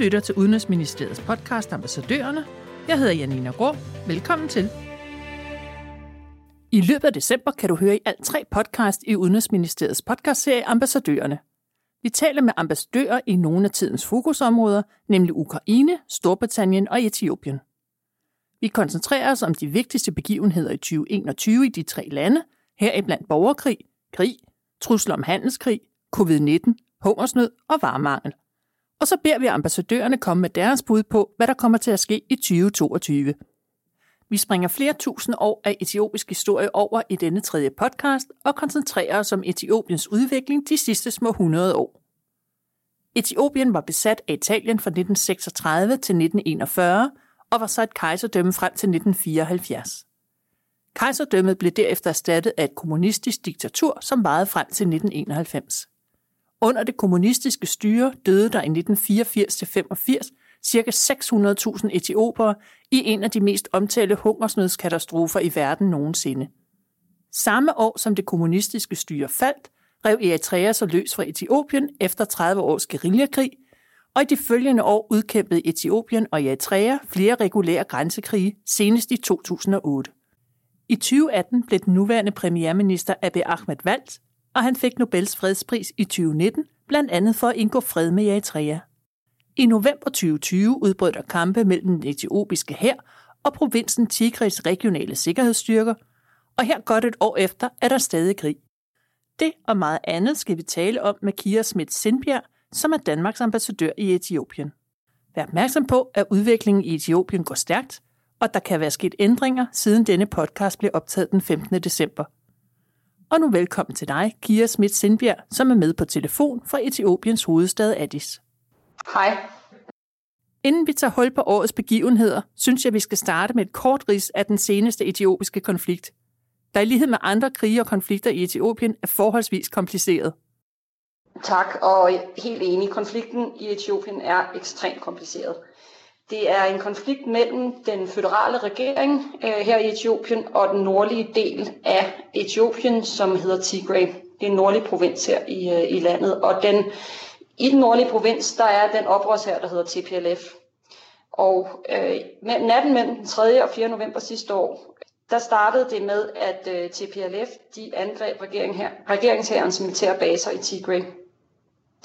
lytter til Udenrigsministeriets podcast Ambassadørerne. Jeg hedder Janina Grå. Velkommen til. I løbet af december kan du høre i alt tre podcast i Udenrigsministeriets podcastserie Ambassadørerne. Vi taler med ambassadører i nogle af tidens fokusområder, nemlig Ukraine, Storbritannien og Etiopien. Vi koncentrerer os om de vigtigste begivenheder i 2021 i de tre lande, heriblandt borgerkrig, krig, trusler om handelskrig, covid-19, hungersnød og varemangel. Og så beder vi ambassadørerne komme med deres bud på, hvad der kommer til at ske i 2022. Vi springer flere tusind år af etiopisk historie over i denne tredje podcast og koncentrerer os om Etiopiens udvikling de sidste små 100 år. Etiopien var besat af Italien fra 1936 til 1941 og var så et kejserdømme frem til 1974. Kejserdømmet blev derefter erstattet af et kommunistisk diktatur, som varede frem til 1991. Under det kommunistiske styre døde der i 1984-85 ca. 600.000 etiopere i en af de mest omtalte hungersnødskatastrofer i verden nogensinde. Samme år som det kommunistiske styre faldt, rev Eritrea sig løs fra Etiopien efter 30 års guerillakrig, og i de følgende år udkæmpede Etiopien og Eritrea flere regulære grænsekrige, senest i 2008. I 2018 blev den nuværende premierminister Abiy Ahmed valgt, og han fik Nobels fredspris i 2019, blandt andet for at indgå fred med Eritrea. I november 2020 udbrød der kampe mellem den etiopiske hær og provinsen Tigris regionale sikkerhedsstyrker, og her godt et år efter er der stadig krig. Det og meget andet skal vi tale om med Kira Schmidt Sindbjerg, som er Danmarks ambassadør i Etiopien. Vær opmærksom på, at udviklingen i Etiopien går stærkt, og der kan være sket ændringer, siden denne podcast blev optaget den 15. december. Og nu velkommen til dig, Kira Schmidt Sindbjerg, som er med på telefon fra Etiopiens hovedstad Addis. Hej. Inden vi tager hul på årets begivenheder, synes jeg, vi skal starte med et kort ris af den seneste etiopiske konflikt, der i lighed med andre krige og konflikter i Etiopien er forholdsvis kompliceret. Tak, og helt enig. Konflikten i Etiopien er ekstremt kompliceret. Det er en konflikt mellem den føderale regering øh, her i Etiopien og den nordlige del af Etiopien, som hedder Tigray. Det er en nordlig provins her i, øh, i landet. Og den, i den nordlige provins, der er den oprørs her, der hedder TPLF. Og øh, natten mellem den 3. og 4. november sidste år, der startede det med, at øh, TPLF de angreb regering her, regeringshærens militære baser i Tigray.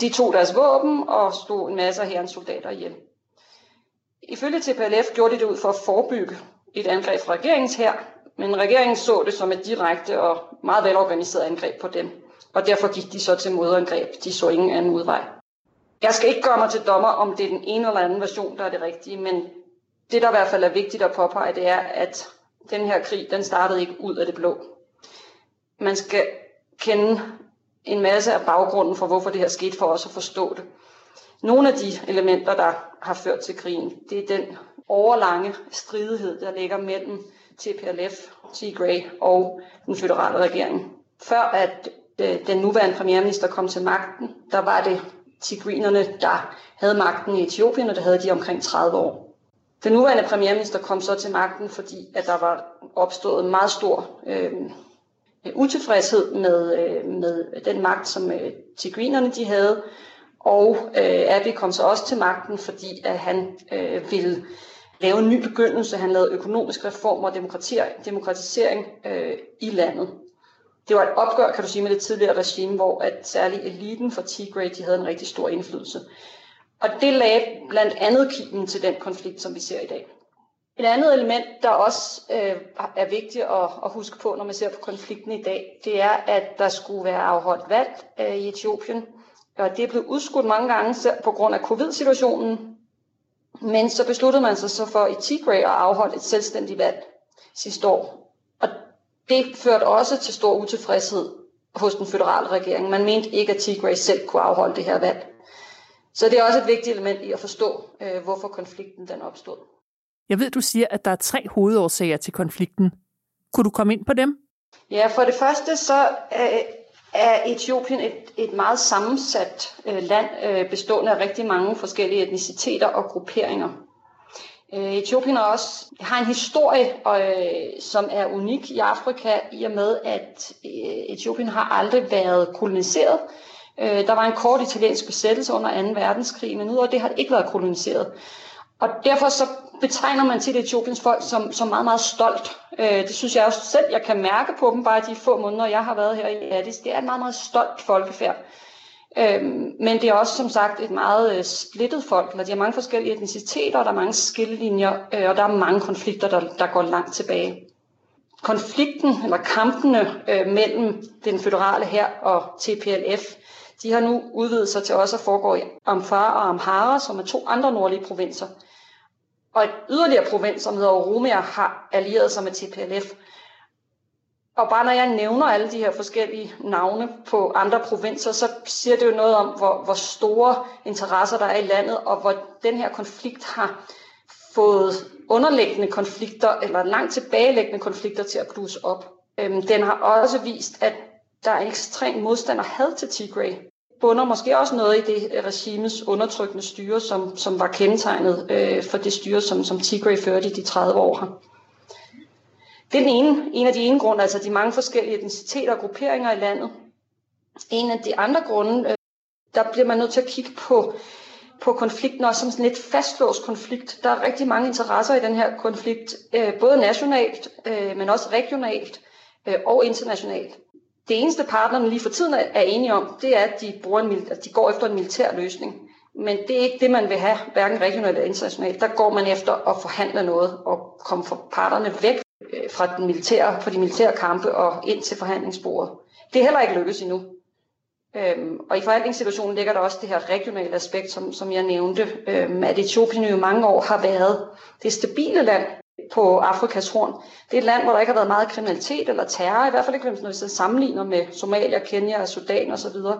De tog deres våben og stod en masse af herrens soldater ihjel. Ifølge TPLF gjorde de det ud for at forebygge et angreb fra regeringens her, men regeringen så det som et direkte og meget velorganiseret angreb på dem, og derfor gik de så til modangreb. De så ingen anden udvej. Jeg skal ikke gøre mig til dommer, om det er den ene eller anden version, der er det rigtige, men det, der i hvert fald er vigtigt at påpege, det er, at den her krig, den startede ikke ud af det blå. Man skal kende en masse af baggrunden for, hvorfor det her skete for os at forstå det. Nogle af de elementer, der har ført til krigen, det er den overlange stridighed, der ligger mellem TPLF, Tigray og den føderale regering. Før at øh, den nuværende premierminister kom til magten, der var det tigrinerne, der havde magten i Etiopien, og det havde de omkring 30 år. Den nuværende premierminister kom så til magten, fordi at der var opstået en meget stor øh, utilfredshed med, øh, med den magt, som øh, tigrinerne de havde, og øh, Abiy kom så også til magten, fordi at han øh, ville lave en ny begyndelse. Han lavede økonomisk reform og demokratisering øh, i landet. Det var et opgør, kan du sige, med det tidligere regime, hvor at særlig eliten fra Tigray, de havde en rigtig stor indflydelse. Og det lagde blandt andet kimen til den konflikt, som vi ser i dag. Et andet element, der også øh, er vigtigt at, at huske på, når man ser på konflikten i dag, det er, at der skulle være afholdt valg øh, i Etiopien og det er blevet udskudt mange gange på grund af covid-situationen. Men så besluttede man sig så for i Tigray at afholde et selvstændigt valg sidste år. Og det førte også til stor utilfredshed hos den føderale regering. Man mente ikke, at Tigray selv kunne afholde det her valg. Så det er også et vigtigt element i at forstå, øh, hvorfor konflikten den opstod. Jeg ved, du siger, at der er tre hovedårsager til konflikten. Kunne du komme ind på dem? Ja, for det første så øh, er Etiopien et, et meget sammensat øh, land, øh, bestående af rigtig mange forskellige etniciteter og grupperinger. Øh, Etiopien er også, har en historie, øh, som er unik i Afrika, i og med, at øh, Etiopien har aldrig været koloniseret, Øh, der var en kort italiensk besættelse under 2. verdenskrig, men udover det har det ikke været koloniseret. Og derfor så betegner man til Etiopiens folk som, som meget, meget stolt. Øh, det synes jeg også selv, jeg kan mærke på dem, bare de få måneder, jeg har været her i Addis. Det er et meget, meget stolt folkefærd. Øh, men det er også som sagt et meget øh, splittet folk, eller de har mange forskellige etniciteter, og der er mange skillelinjer, øh, og der er mange konflikter, der, der går langt tilbage. Konflikten, eller kampene øh, mellem den føderale her og TPLF, de har nu udvidet sig til også at foregå i Amfara og Amhara, som er to andre nordlige provinser. Og et yderligere provins, som hedder Oromia, har allieret sig med TPLF. Og bare når jeg nævner alle de her forskellige navne på andre provinser, så siger det jo noget om, hvor, hvor store interesser der er i landet, og hvor den her konflikt har fået underliggende konflikter, eller langt tilbagelæggende konflikter til at bluse op. Øhm, den har også vist, at der er en ekstrem modstand og had til Tigray. Bunder måske også noget i det øh, regimes undertrykkende styre, som, som var kendetegnet øh, for det styre, som, som Tigray førte i de 30 år her. Det er den ene, en af de ene grunde, altså de mange forskellige etniciteter og grupperinger i landet. En af de andre grunde, øh, der bliver man nødt til at kigge på, på konflikten også som sådan lidt fastlåst konflikt. Der er rigtig mange interesser i den her konflikt, øh, både nationalt, øh, men også regionalt øh, og internationalt. Det eneste parterne lige for tiden er enige om, det er, at de, bruger en, at de går efter en militær løsning. Men det er ikke det, man vil have, hverken regionalt eller internationalt. Der går man efter at forhandle noget og komme for parterne væk øh, fra, den militære, fra de militære kampe og ind til forhandlingsbordet. Det er heller ikke lykkedes endnu. Øhm, og i forhandlingssituationen ligger der også det her regionale aspekt, som, som jeg nævnte, øhm, at Etiopien jo i mange år har været det stabile land på Afrikas horn. Det er et land, hvor der ikke har været meget kriminalitet eller terror, i hvert fald ikke, når vi sammenligner med Somalia, Kenya, Sudan osv. Så,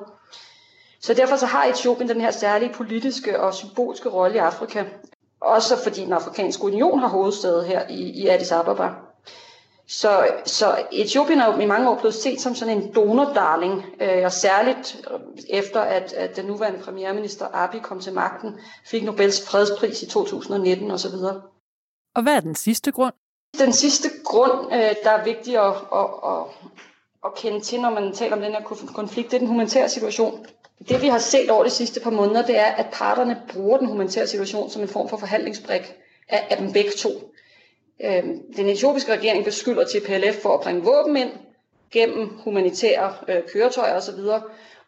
så derfor så har Etiopien den her særlige politiske og symbolske rolle i Afrika. Også fordi den afrikanske union har hovedsæde her i, i Addis Ababa. Så, så Etiopien er jo i mange år blevet set som sådan en donordarling, øh, og særligt øh, efter at, at den nuværende premierminister Abiy kom til magten, fik Nobels fredspris i 2019 osv. Og hvad er den sidste grund? Den sidste grund, øh, der er vigtig at, at, at, at kende til, når man taler om den her konflikt, det er den humanitære situation. Det vi har set over de sidste par måneder, det er, at parterne bruger den humanitære situation som en form for forhandlingsbrik af, af dem begge to. Øhm, den etiopiske regering beskylder TPLF for at bringe våben ind gennem humanitære øh, køretøjer osv.,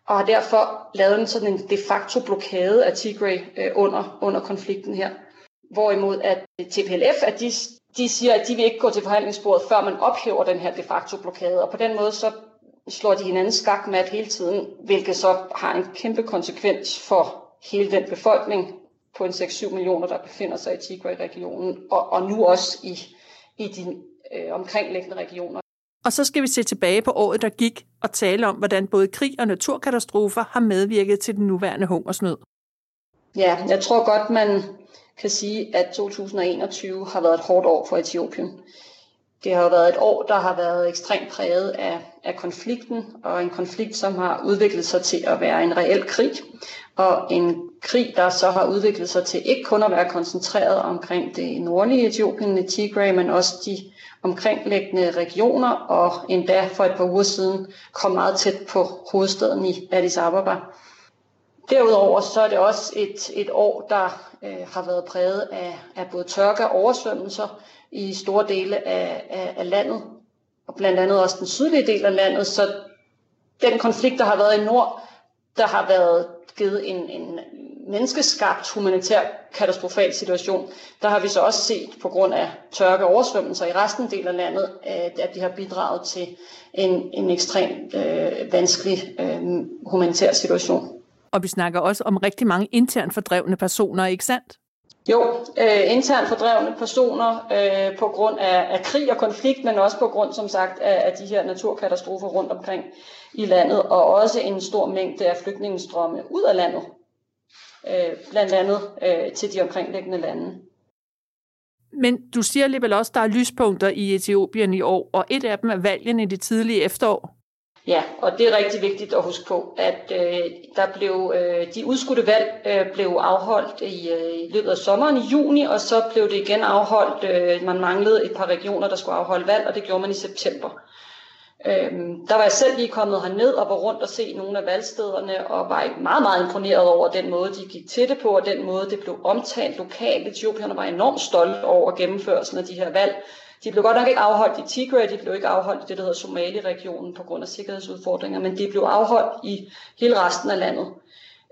og har derfor lavet en sådan en de facto blokade af Tigray øh, under, under konflikten her. Hvorimod at TPLF, at de, de siger, at de vil ikke gå til forhandlingsbordet, før man ophæver den her de facto blokade, og på den måde så slår de hinanden skakmat hele tiden, hvilket så har en kæmpe konsekvens for hele den befolkning på en 6-7 millioner, der befinder sig i Tigray-regionen, og, og nu også i, i de øh, omkringliggende regioner. Og så skal vi se tilbage på året, der gik, og tale om, hvordan både krig og naturkatastrofer har medvirket til den nuværende hungersnød. Ja, jeg tror godt, man kan sige, at 2021 har været et hårdt år for Etiopien. Det har været et år, der har været ekstremt præget af, af konflikten, og en konflikt, som har udviklet sig til at være en reel krig, og en krig, der så har udviklet sig til ikke kun at være koncentreret omkring det nordlige Etiopien, i Tigray, men også de omkringliggende regioner, og endda for et par uger siden kom meget tæt på hovedstaden i Addis Ababa. Derudover så er det også et, et år, der øh, har været præget af, af både tørke og oversvømmelser i store dele af, af, af landet, og blandt andet også den sydlige del af landet. Så den konflikt, der har været i nord, der har været givet en, en menneskeskabt humanitær katastrofal situation. Der har vi så også set på grund af tørke og oversvømmelser i resten del af landet, at, at de har bidraget til en, en ekstremt øh, vanskelig øh, humanitær situation. Og vi snakker også om rigtig mange internt fordrevne personer, ikke sandt? Jo, øh, internt fordrevne personer øh, på grund af, af krig og konflikt, men også på grund, som sagt, af, af de her naturkatastrofer rundt omkring i landet, og også en stor mængde af flygtningestrømme ud af landet, øh, blandt andet øh, til de omkringliggende lande. Men du siger alligevel også, at der er lyspunkter i Etiopien i år, og et af dem er valgene i det tidlige efterår. Ja, og det er rigtig vigtigt at huske på, at øh, der blev øh, de udskudte valg øh, blev afholdt i, øh, i løbet af sommeren i juni, og så blev det igen afholdt. Øh, man manglede et par regioner, der skulle afholde valg, og det gjorde man i september. Øhm, der var jeg selv lige kommet herned og var rundt og se nogle af valgstederne, og var meget, meget imponeret over den måde, de gik til det på, og den måde, det blev omtalt lokalt. Etiopierne var enormt stolte over gennemførelsen af de her valg. De blev godt nok ikke afholdt i Tigray, de blev ikke afholdt i det, der hedder Somali-regionen på grund af sikkerhedsudfordringer, men de blev afholdt i hele resten af landet.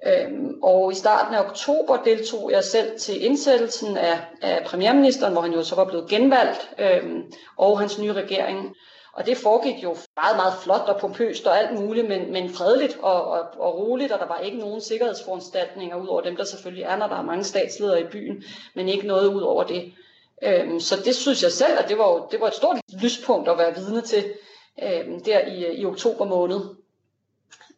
Øhm, og i starten af oktober deltog jeg selv til indsættelsen af, af premierministeren, hvor han jo så var blevet genvalgt, øhm, og hans nye regering. Og det foregik jo meget, meget flot og pompøst og alt muligt, men, men fredeligt og, og, og roligt, og der var ikke nogen sikkerhedsforanstaltninger ud over dem, der selvfølgelig er, når der er mange statsledere i byen, men ikke noget ud over det. Øhm, så det synes jeg selv, at det var, jo, det var et stort lyspunkt at være vidne til øhm, der i, i oktober måned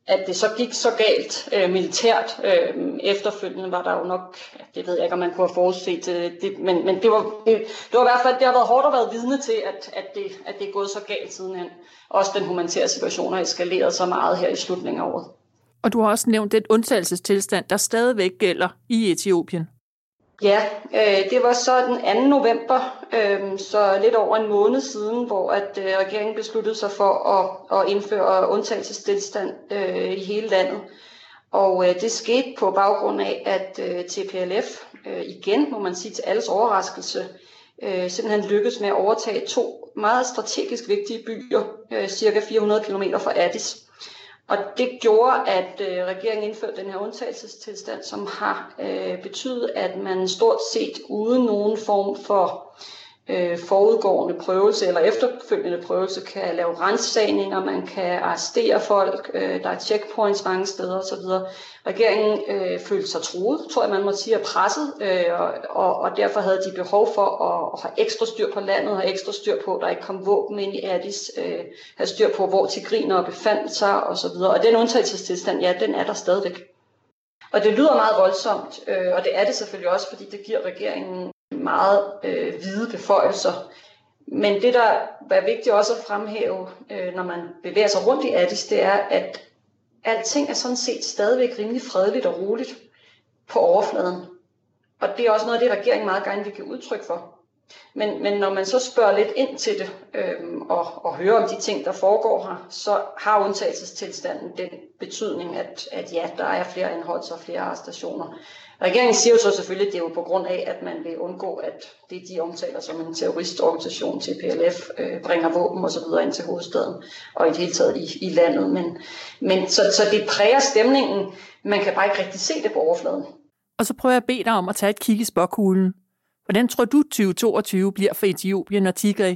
at det så gik så galt øh, militært. Øh, efterfølgende var der jo nok, det ved jeg ikke, om man kunne have forudset det, det men, men det, var, det, det var i hvert fald, det har været hårdt at være vidne til, at, at, det, at det er gået så galt sidenhen. Også den humanitære situation har eskaleret så meget her i slutningen af året. Og du har også nævnt den undtagelsestilstand, der stadigvæk gælder i Etiopien. Ja, øh, det var så den 2. november, øh, så lidt over en måned siden, hvor at øh, regeringen besluttede sig for at, at indføre undtagelsestilstand øh, i hele landet. Og øh, det skete på baggrund af, at øh, TPLF øh, igen, må man sige til alles overraskelse, øh, simpelthen lykkedes med at overtage to meget strategisk vigtige byer, øh, cirka 400 km fra Addis. Og det gjorde, at øh, regeringen indførte den her undtagelsestilstand, som har øh, betydet, at man stort set uden nogen form for øh, forudgående prøvelse eller efterfølgende prøvelse kan lave rensagninger, man kan arrestere folk, øh, der er checkpoints mange steder osv. Regeringen øh, følte sig truet, tror jeg man må sige, og presset, øh, og, og derfor havde de behov for at, at have ekstra styr på landet, have ekstra styr på, at der ikke kom våben ind i Addis, øh, have styr på, hvor tigriner befandt sig osv. Og, og den undtagelsestilstand, ja, den er der stadigvæk. Og det lyder meget voldsomt, øh, og det er det selvfølgelig også, fordi det giver regeringen meget øh, hvide beføjelser. Men det, der er vigtigt også at fremhæve, øh, når man bevæger sig rundt i Addis, det er, at alting er sådan set stadigvæk rimelig fredeligt og roligt på overfladen. Og det er også noget af det, regeringen meget gerne vil give udtryk for. Men, men når man så spørger lidt ind til det øhm, og, og hører om de ting, der foregår her, så har undtagelsestilstanden den betydning, at, at ja, der er flere anholdelser og flere arrestationer. Regeringen siger jo så selvfølgelig, at det er jo på grund af, at man vil undgå, at det de omtaler som en terroristorganisation til PLF øh, bringer våben og så videre ind til hovedstaden og i det hele taget i, i landet. Men, men så, så det præger stemningen. Man kan bare ikke rigtig se det på overfladen. Og så prøver jeg at bede dig om at tage et kig i spokhulen Hvordan tror du 2022 bliver for Etiopien og Tigray?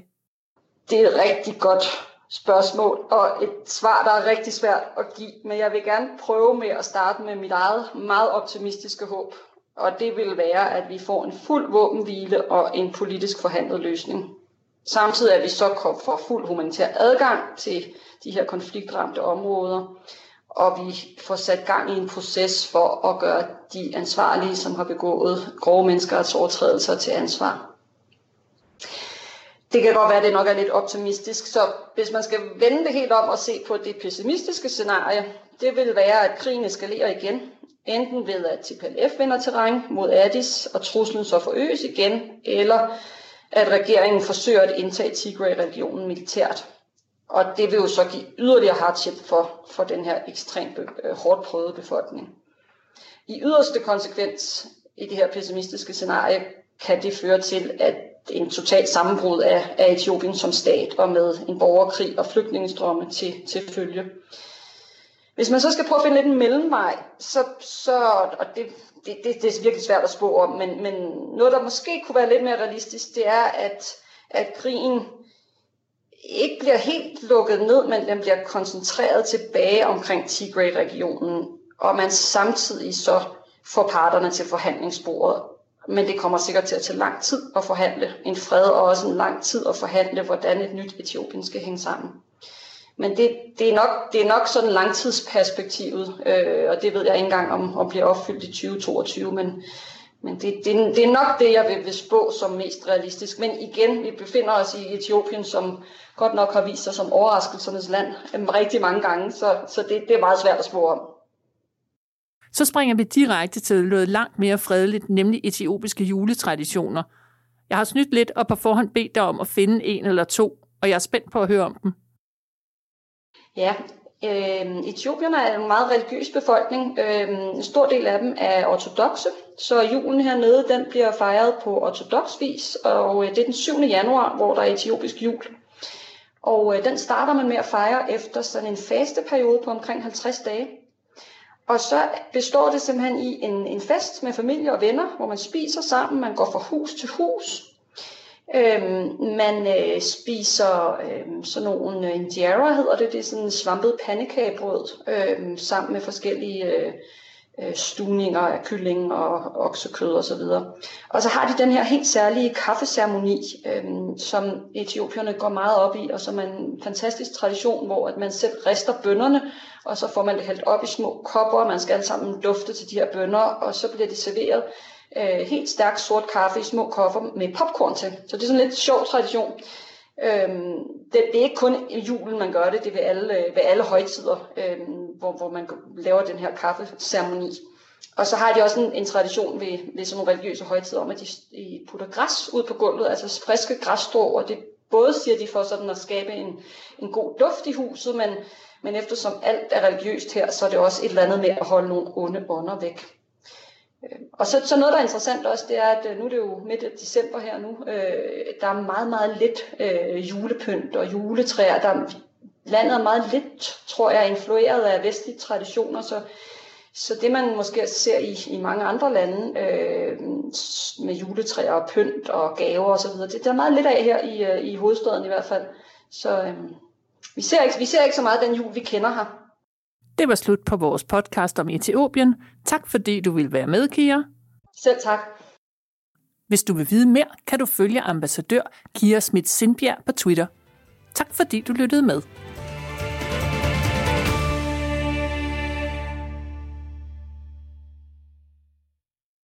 Det er et rigtig godt spørgsmål, og et svar, der er rigtig svært at give. Men jeg vil gerne prøve med at starte med mit eget meget optimistiske håb. Og det vil være, at vi får en fuld våbenhvile og en politisk forhandlet løsning. Samtidig er vi så får fuld humanitær adgang til de her konfliktramte områder, og vi får sat gang i en proces for at gøre de ansvarlige, som har begået grove menneskeretsovertrædelser til ansvar. Det kan godt være, at det nok er lidt optimistisk, så hvis man skal vende det helt om og se på det pessimistiske scenarie, det vil være, at krigen eskalerer igen, enten ved at TPLF vinder terræn mod Addis, og truslen så forøges igen, eller at regeringen forsøger at indtage Tigray-regionen militært. Og det vil jo så give yderligere hardship for, for den her ekstremt øh, hårdt prøvede befolkning. I yderste konsekvens i det her pessimistiske scenarie kan det føre til, at en total sammenbrud af, af Etiopien som stat og med en borgerkrig og flygtningestrømme til, til følge. Hvis man så skal prøve at finde lidt en mellemvej, så, så og det, det, det, det er virkelig svært at spå om, men, men noget, der måske kunne være lidt mere realistisk, det er, at, at krigen ikke bliver helt lukket ned, men den bliver koncentreret tilbage omkring Tigray-regionen, og man samtidig så får parterne til forhandlingsbordet. Men det kommer sikkert til at tage lang tid at forhandle en fred, og også en lang tid at forhandle, hvordan et nyt Etiopien skal hænge sammen. Men det, det, er, nok, det er nok sådan langtidsperspektivet, øh, og det ved jeg ikke engang om, om bliver opfyldt i 2022, men, men det, det, det er nok det, jeg vil, vil spå som mest realistisk. Men igen, vi befinder os i Etiopien, som godt nok har vist sig som overraskelsernes land øh, rigtig mange gange, så, så det, det er meget svært at spå om. Så springer vi direkte til noget langt mere fredeligt, nemlig etiopiske juletraditioner. Jeg har snydt lidt og på forhånd bedt dig om at finde en eller to, og jeg er spændt på at høre om dem. Ja, Øh, Etiopierne er en meget religiøs befolkning. Øh, en stor del af dem er ortodoxe, så julen hernede den bliver fejret på ortodox vis, og øh, det er den 7. januar, hvor der er etiopisk jul. Og øh, den starter man med at fejre efter sådan en faste periode på omkring 50 dage. Og så består det simpelthen i en, en fest med familie og venner, hvor man spiser sammen, man går fra hus til hus, Øhm, man øh, spiser øhm, sådan nogle øh, injera, hedder det, det er sådan en svampet pandekagebrød, øhm, sammen med forskellige øh, øh, stuninger af kylling og oksekød osv. Og, og så har de den her helt særlige kaffeceremoni, øh, som etiopierne går meget op i, og som er en fantastisk tradition, hvor at man selv rister bønderne, og så får man det hældt op i små kopper, og man skal alle sammen dufte til de her bønder, og så bliver det serveret øh, helt stærk sort kaffe i små koffer med popcorn til. Så det er sådan lidt sjov tradition. Øhm, det, det er ikke kun i julen, man gør det, det er ved alle, øh, ved alle højtider, øhm, hvor, hvor man laver den her kaffeceremoni. Og så har de også en, en tradition ved, ved sådan nogle religiøse højtider om, at de, de putter græs ud på gulvet, altså friske græsstrå, og det både siger de for sådan at skabe en, en god duft i huset, men, men eftersom alt er religiøst her, så er det også et eller andet med at holde nogle onde ånder væk. Øh, og så, så noget, der er interessant også, det er, at øh, nu er det jo midt i december her nu, øh, der er meget, meget lidt øh, julepynt og juletræer. Der landet er meget lidt, tror jeg, influeret af vestlige traditioner, så, så det man måske ser i, i mange andre lande øh, med juletræer og pynt og gaver osv., det, der er meget lidt af her i, øh, i hovedstaden i hvert fald. Så øh, vi, ser ikke, vi ser ikke så meget den jul, vi kender her. Det var slut på vores podcast om Etiopien. Tak fordi du vil være med, Kira. Selv tak. Hvis du vil vide mere, kan du følge ambassadør Kira Schmidt Sindbjerg på Twitter. Tak fordi du lyttede med.